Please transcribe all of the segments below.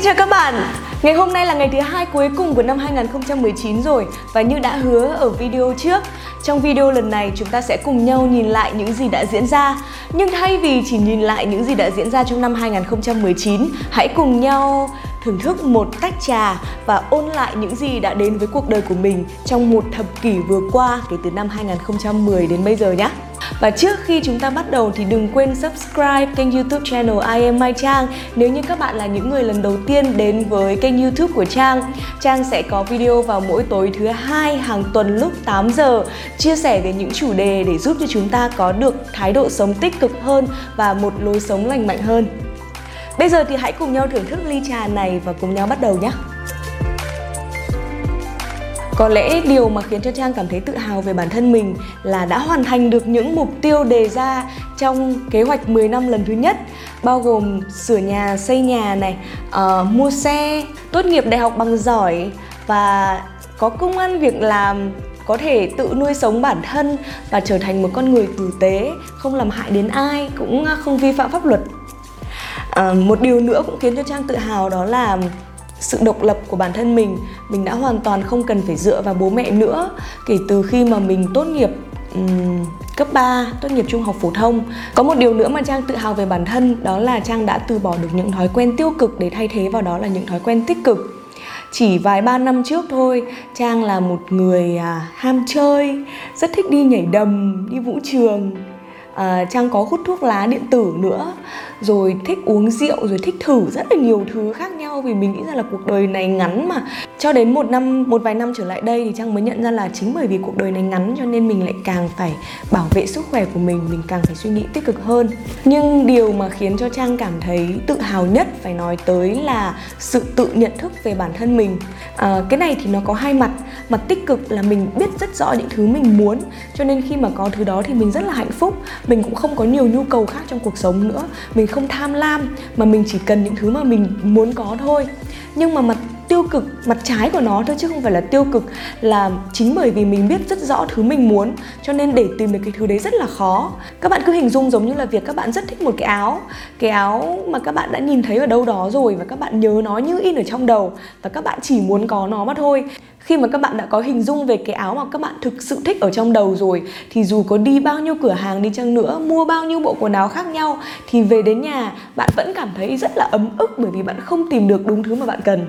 Xin chào các bạn, ngày hôm nay là ngày thứ hai cuối cùng của năm 2019 rồi và như đã hứa ở video trước trong video lần này chúng ta sẽ cùng nhau nhìn lại những gì đã diễn ra Nhưng thay vì chỉ nhìn lại những gì đã diễn ra trong năm 2019 Hãy cùng nhau thưởng thức một tách trà và ôn lại những gì đã đến với cuộc đời của mình trong một thập kỷ vừa qua kể từ năm 2010 đến bây giờ nhé. Và trước khi chúng ta bắt đầu thì đừng quên subscribe kênh youtube channel I am Mai Trang Nếu như các bạn là những người lần đầu tiên đến với kênh youtube của Trang. Trang sẽ có video vào mỗi tối thứ hai hàng tuần lúc 8 giờ, Chia sẻ về những chủ đề để giúp cho chúng ta có được thái độ sống tích cực hơn và một lối sống lành mạnh hơn. Bây giờ thì hãy cùng nhau thưởng thức ly trà này và cùng nhau bắt đầu nhé có lẽ điều mà khiến cho Trang cảm thấy tự hào về bản thân mình là đã hoàn thành được những mục tiêu đề ra trong kế hoạch 10 năm lần thứ nhất bao gồm sửa nhà, xây nhà này, uh, mua xe, tốt nghiệp đại học bằng giỏi và có công ăn việc làm có thể tự nuôi sống bản thân và trở thành một con người tử tế không làm hại đến ai cũng không vi phạm pháp luật. À, một điều nữa cũng khiến cho trang tự hào đó là sự độc lập của bản thân mình mình đã hoàn toàn không cần phải dựa vào bố mẹ nữa kể từ khi mà mình tốt nghiệp um, cấp 3, tốt nghiệp trung học phổ thông. Có một điều nữa mà Trang tự hào về bản thân đó là Trang đã từ bỏ được những thói quen tiêu cực để thay thế vào đó là những thói quen tích cực. Chỉ vài ba năm trước thôi, Trang là một người à, ham chơi, rất thích đi nhảy đầm, đi vũ trường, à, trang có hút thuốc lá điện tử nữa rồi thích uống rượu rồi thích thử rất là nhiều thứ khác nhau vì mình nghĩ rằng là cuộc đời này ngắn mà. Cho đến một năm một vài năm trở lại đây thì trang mới nhận ra là chính bởi vì cuộc đời này ngắn cho nên mình lại càng phải bảo vệ sức khỏe của mình mình càng phải suy nghĩ tích cực hơn. Nhưng điều mà khiến cho trang cảm thấy tự hào nhất phải nói tới là sự tự nhận thức về bản thân mình. À, cái này thì nó có hai mặt. Mặt tích cực là mình biết rất rõ những thứ mình muốn cho nên khi mà có thứ đó thì mình rất là hạnh phúc. Mình cũng không có nhiều nhu cầu khác trong cuộc sống nữa. Mình không tham lam, mà mình chỉ cần những thứ mà mình muốn có thôi. Nhưng mà mặt tiêu cực, mặt trái của nó thôi chứ không phải là tiêu cực, là chính bởi vì mình biết rất rõ thứ mình muốn, cho nên để tìm được cái thứ đấy rất là khó. Các bạn cứ hình dung giống như là việc các bạn rất thích một cái áo cái áo mà các bạn đã nhìn thấy ở đâu đó rồi và các bạn nhớ nó như in ở trong đầu và các bạn chỉ muốn có nó mà thôi. Khi mà các bạn đã có hình dung về cái áo mà các bạn thực sự thích ở trong đầu rồi, thì dù có đi bao nhiêu cửa hàng đi chăng nữa, mua bao nhiêu bộ quần áo khác nhau, thì về đến nhà bạn vẫn cảm thấy rất là ấm ức bởi vì bạn không tìm được đúng thứ mà bạn cần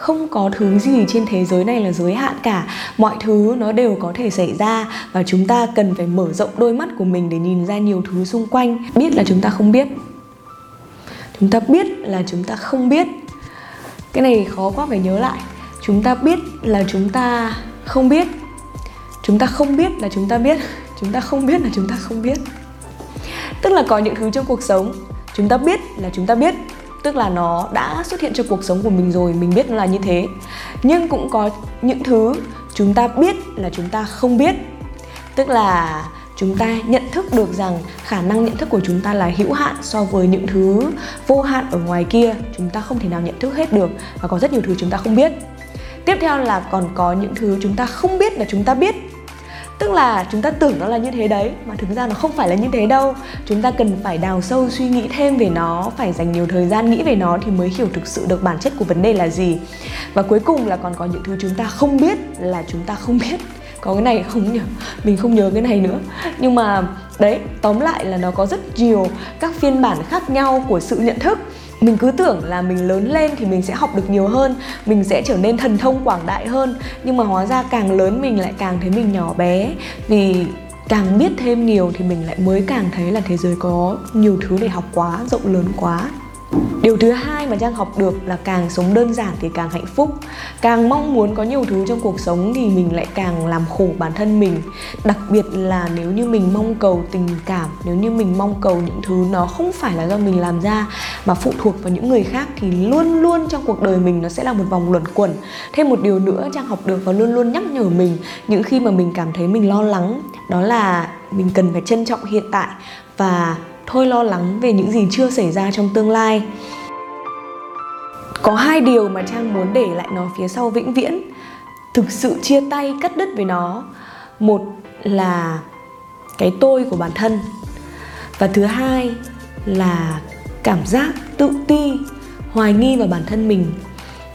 không có thứ gì trên thế giới này là giới hạn cả. Mọi thứ nó đều có thể xảy ra và chúng ta cần phải mở rộng đôi mắt của mình để nhìn ra nhiều thứ xung quanh. Biết là chúng ta không biết. Chúng ta biết là chúng ta không biết. Cái này khó quá, phải nhớ lại. Chúng ta biết là chúng ta không biết. Chúng ta không biết là chúng ta biết. Chúng ta không biết là chúng ta không biết. Tức là có những thứ trong cuộc sống, chúng ta biết là chúng ta biết tức là nó đã xuất hiện trong cuộc sống của mình rồi, mình biết nó là như thế. Nhưng cũng có những thứ chúng ta biết là chúng ta không biết. Tức là chúng ta nhận thức được rằng khả năng nhận thức của chúng ta là hữu hạn so với những thứ vô hạn ở ngoài kia. Chúng ta không thể nào nhận thức hết được và có rất nhiều thứ chúng ta không biết. Tiếp theo là còn có những thứ chúng ta không biết là chúng ta biết tức là chúng ta tưởng nó là như thế đấy, mà thực ra nó không phải là như thế đâu. Chúng ta cần phải đào sâu suy nghĩ thêm về nó, phải dành nhiều thời gian nghĩ về nó thì mới hiểu thực sự được bản chất của vấn đề là gì. Và cuối cùng là còn có những thứ chúng ta không biết là chúng ta không biết có cái này không nhỉ? Mình không nhớ cái này nữa. Nhưng mà, đấy, tóm lại là nó có rất nhiều các phiên bản khác nhau của sự nhận thức. Mình cứ tưởng là mình lớn lên thì mình sẽ học được nhiều hơn, mình sẽ trở nên thần thông quảng đại hơn. Nhưng mà hóa ra càng lớn mình lại càng thấy mình nhỏ bé. Vì càng biết thêm nhiều thì mình lại mới càng thấy là thế giới có nhiều thứ để học quá, rộng lớn quá điều thứ hai mà trang học được là càng sống đơn giản thì càng hạnh phúc. Càng mong muốn có nhiều thứ trong cuộc sống thì mình lại càng làm khổ bản thân mình. Đặc biệt là nếu như mình mong cầu tình cảm, nếu như mình mong cầu những thứ nó không phải là do mình làm ra mà phụ thuộc vào những người khác thì luôn luôn trong cuộc đời mình nó sẽ là một vòng luẩn quẩn. Thêm một điều nữa trang học được và luôn luôn nhắc nhở mình những khi mà mình cảm thấy mình lo lắng, đó là mình cần phải trân trọng hiện tại và thôi lo lắng về những gì chưa xảy ra trong tương lai. Có hai điều mà trang muốn để lại nó phía sau vĩnh viễn. Thực sự chia tay cắt đứt với nó. Một là cái tôi của bản thân. Và thứ hai là cảm giác tự ti hoài nghi vào bản thân mình.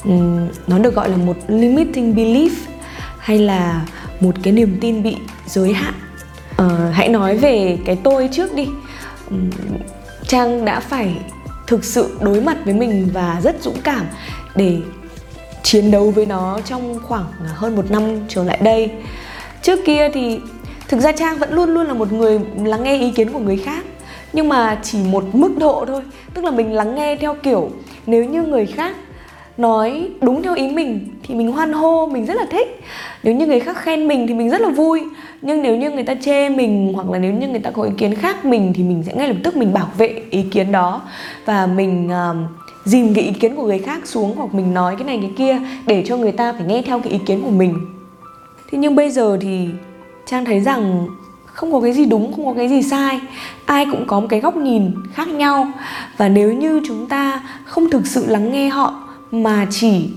Uhm, nó được gọi là một limiting belief hay là một cái niềm tin bị giới hạn. Uh, hãy nói về cái tôi trước đi trang đã phải thực sự đối mặt với mình và rất dũng cảm để chiến đấu với nó trong khoảng hơn một năm trở lại đây. Trước kia thì thực ra trang vẫn luôn luôn là một người lắng nghe ý kiến của người khác, nhưng mà chỉ một mức độ thôi, tức là mình lắng nghe theo kiểu nếu như người khác nói đúng theo ý mình thì mình hoan hô mình rất là thích. Nếu như người khác khen mình thì mình rất là vui. Nhưng nếu như người ta chê mình hoặc là nếu như người ta có ý kiến khác mình thì mình sẽ ngay lập tức mình bảo vệ ý kiến đó. Và mình uh, dìm cái ý kiến của người khác xuống hoặc mình nói cái này cái kia để cho người ta phải nghe theo cái ý kiến của mình. Thế nhưng bây giờ thì trang thấy rằng không có cái gì đúng không có cái gì sai. Ai cũng có một cái góc nhìn khác nhau. Và nếu như chúng ta không thực sự lắng nghe họ mà chỉ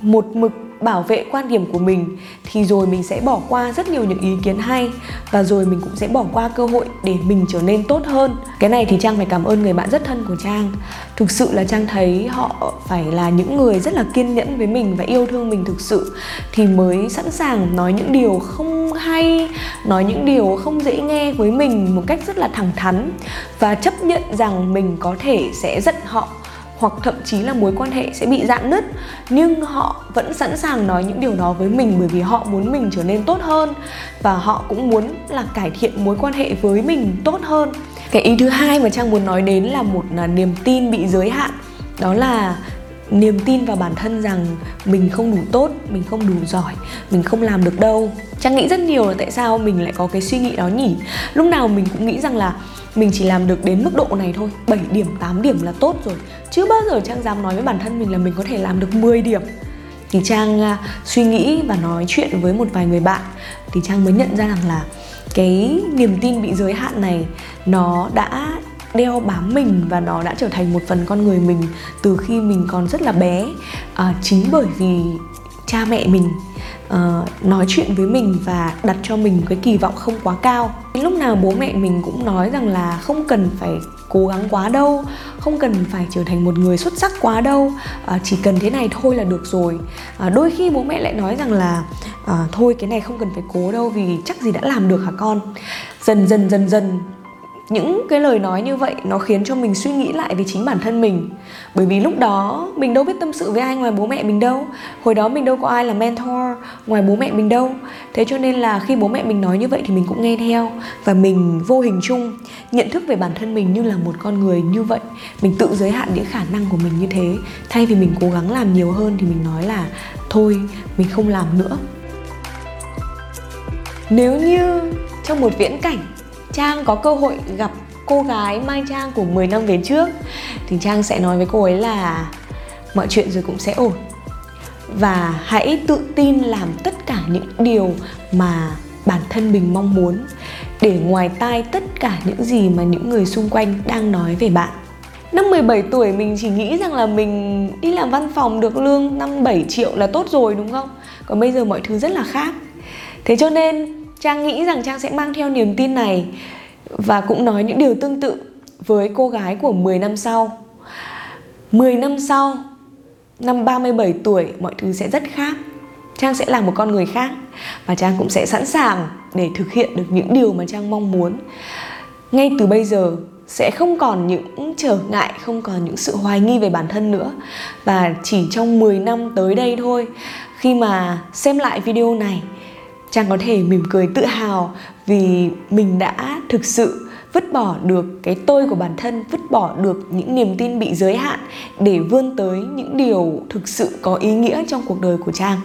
một mực bảo vệ quan điểm của mình, thì rồi mình sẽ bỏ qua rất nhiều những ý kiến hay và rồi mình cũng sẽ bỏ qua cơ hội để mình trở nên tốt hơn. Cái này thì trang phải cảm ơn người bạn rất thân của trang. Thực sự là trang thấy họ phải là những người rất là kiên nhẫn với mình và yêu thương mình thực sự, thì mới sẵn sàng nói những điều không hay, nói những điều không dễ nghe với mình một cách rất là thẳng thắn và chấp nhận rằng mình có thể sẽ giận họ hoặc thậm chí là mối quan hệ sẽ bị dạn nứt. Nhưng họ vẫn sẵn sàng nói những điều đó với mình bởi vì họ muốn mình trở nên tốt hơn và họ cũng muốn là cải thiện mối quan hệ với mình tốt hơn. Cái ý thứ hai mà trang muốn nói đến là một là niềm tin bị giới hạn. Đó là niềm tin vào bản thân rằng mình không đủ tốt, mình không đủ giỏi, mình không làm được đâu. Trang nghĩ rất nhiều là tại sao mình lại có cái suy nghĩ đó nhỉ? Lúc nào mình cũng nghĩ rằng là mình chỉ làm được đến mức độ này thôi 7 điểm 8 điểm là tốt rồi. Chứ bao giờ trang dám nói với bản thân mình là mình có thể làm được 10 điểm. Thì trang à, suy nghĩ và nói chuyện với một vài người bạn, thì trang mới nhận ra rằng là cái niềm tin bị giới hạn này nó đã đeo bám mình và nó đã trở thành một phần con người mình từ khi mình còn rất là bé. À, chính bởi vì cha mẹ mình uh, nói chuyện với mình và đặt cho mình cái kỳ vọng không quá cao. Lúc nào bố mẹ mình cũng nói rằng là không cần phải cố gắng quá đâu không cần phải trở thành một người xuất sắc quá đâu. À, chỉ cần thế này thôi là được rồi. À, đôi khi bố mẹ lại nói rằng là à, thôi cái này không cần phải cố đâu vì chắc gì đã làm được hả con? Dần dần dần dần những cái lời nói như vậy nó khiến cho mình suy nghĩ lại về chính bản thân mình. Bởi vì lúc đó, mình đâu biết tâm sự với ai ngoài bố mẹ mình đâu. Hồi đó mình đâu có ai là mentor ngoài bố mẹ mình đâu. Thế cho nên là khi bố mẹ mình nói như vậy thì mình cũng nghe theo. Và mình vô hình chung nhận thức về bản thân mình như là một con người như vậy. Mình tự giới hạn những khả năng của mình như thế. Thay vì mình cố gắng làm nhiều hơn thì mình nói là, thôi, mình không làm nữa. Nếu như trong một viễn cảnh Trang có cơ hội gặp cô gái Mai Trang của 10 năm về trước thì Trang sẽ nói với cô ấy là mọi chuyện rồi cũng sẽ ổn và hãy tự tin làm tất cả những điều mà bản thân mình mong muốn để ngoài tai tất cả những gì mà những người xung quanh đang nói về bạn Năm 17 tuổi mình chỉ nghĩ rằng là mình đi làm văn phòng được lương 5 7 triệu là tốt rồi, đúng không? Còn bây giờ mọi thứ rất là khác. Thế cho nên Trang nghĩ rằng Trang sẽ mang theo niềm tin này và cũng nói những điều tương tự với cô gái của 10 năm sau. 10 năm sau, năm 37 tuổi mọi thứ sẽ rất khác. Trang sẽ là một con người khác và Trang cũng sẽ sẵn sàng để thực hiện được những điều mà Trang mong muốn. Ngay từ bây giờ sẽ không còn những trở ngại, không còn những sự hoài nghi về bản thân nữa. Và chỉ trong 10 năm tới đây thôi, khi mà xem lại video này Trang có thể mỉm cười tự hào vì mình đã thực sự vứt bỏ được cái tôi của bản thân, vứt bỏ được những niềm tin bị giới hạn để vươn tới những điều thực sự có ý nghĩa trong cuộc đời của Trang.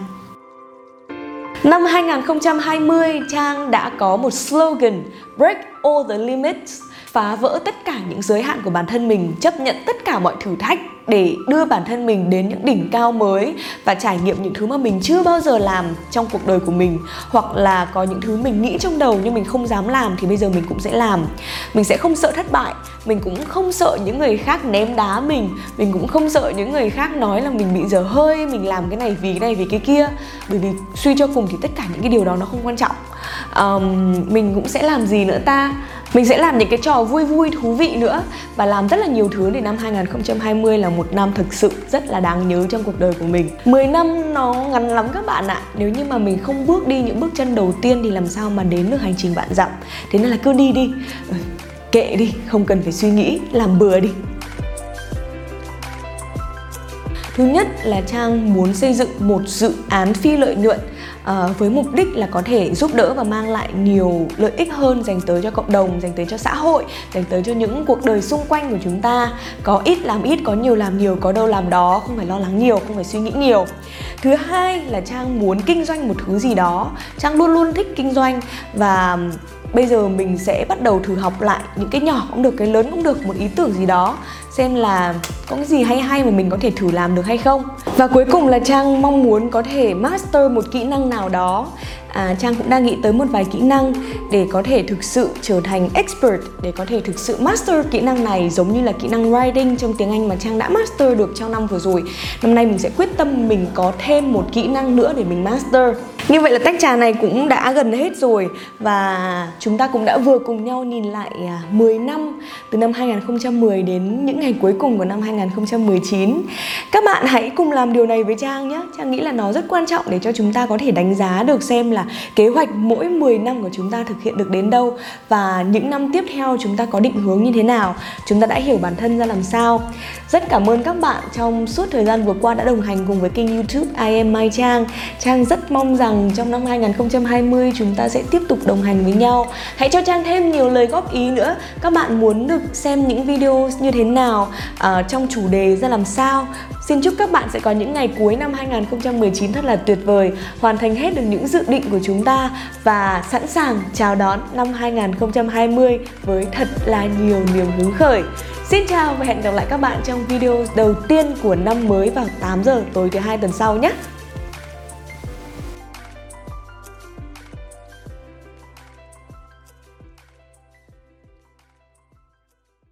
Năm 2020, Trang đã có một slogan Break all the limits, phá vỡ tất cả những giới hạn của bản thân mình, chấp nhận tất cả mọi thử thách để đưa bản thân mình đến những đỉnh cao mới và trải nghiệm những thứ mà mình chưa bao giờ làm trong cuộc đời của mình. Hoặc là có những thứ mình nghĩ trong đầu nhưng mình không dám làm thì bây giờ mình cũng sẽ làm. Mình sẽ không sợ thất bại mình cũng không sợ những người khác ném đá mình mình cũng không sợ những người khác nói là mình bị dở hơi mình làm cái này vì cái này vì cái kia. Bởi vì suy cho cùng thì tất cả những cái điều đó nó không quan trọng. Um, mình cũng sẽ làm gì nữa ta? Mình sẽ làm những cái trò vui vui thú vị nữa và làm rất là nhiều thứ để năm 2020 là một năm thực sự rất là đáng nhớ trong cuộc đời của mình. 10 năm nó ngắn lắm các bạn ạ. Nếu như mà mình không bước đi những bước chân đầu tiên thì làm sao mà đến được hành trình bạn dặm. Thế nên là cứ đi đi. Ừ, kệ đi, không cần phải suy nghĩ, làm bừa đi. Thứ nhất là Trang muốn xây dựng một dự án phi lợi nhuận à, với mục đích là có thể giúp đỡ và mang lại nhiều lợi ích hơn dành tới cho cộng đồng, dành tới cho xã hội, dành tới cho những cuộc đời xung quanh của chúng ta. Có ít làm ít, có nhiều làm nhiều, có đâu làm đó, không phải lo lắng nhiều, không phải suy nghĩ nhiều. Thứ hai là Trang muốn kinh doanh một thứ gì đó. Trang luôn luôn thích kinh doanh và bây giờ mình sẽ bắt đầu thử học lại những cái nhỏ cũng được cái lớn cũng được một ý tưởng gì đó xem là có cái gì hay hay mà mình có thể thử làm được hay không và cuối cùng là trang mong muốn có thể master một kỹ năng nào đó. À, Trang cũng đang nghĩ tới một vài kỹ năng để có thể thực sự trở thành expert để có thể thực sự master kỹ năng này giống như là kỹ năng writing trong tiếng Anh mà Trang đã master được trong năm vừa rồi. Năm nay mình sẽ quyết tâm mình có thêm một kỹ năng nữa để mình master như vậy là tách trà này cũng đã gần hết rồi và chúng ta cũng đã vừa cùng nhau nhìn lại à, 10 năm từ năm 2010 đến những ngày cuối cùng của năm 2019. Các bạn hãy cùng làm điều này với Trang nhé. Trang nghĩ là nó rất quan trọng để cho chúng ta có thể đánh giá được xem là kế hoạch mỗi 10 năm của chúng ta thực hiện được đến đâu và những năm tiếp theo chúng ta có định hướng như thế nào. Chúng ta đã hiểu bản thân ra làm sao. Rất cảm ơn các bạn trong suốt thời gian vừa qua đã đồng hành cùng với kênh YouTube I am Mai Trang. Trang rất mong rằng rằng trong năm 2020 chúng ta sẽ tiếp tục đồng hành với nhau. Hãy cho Trang thêm nhiều lời góp ý nữa. Các bạn muốn được xem những video như thế nào uh, trong chủ đề ra làm sao. Xin chúc các bạn sẽ có những ngày cuối năm 2019 thật là tuyệt vời, hoàn thành hết được những dự định của chúng ta và sẵn sàng chào đón năm 2020 với thật là nhiều niềm hứng khởi. Xin chào và hẹn gặp lại các bạn trong video đầu tiên của năm mới vào 8 giờ tối thứ hai tuần sau nhé.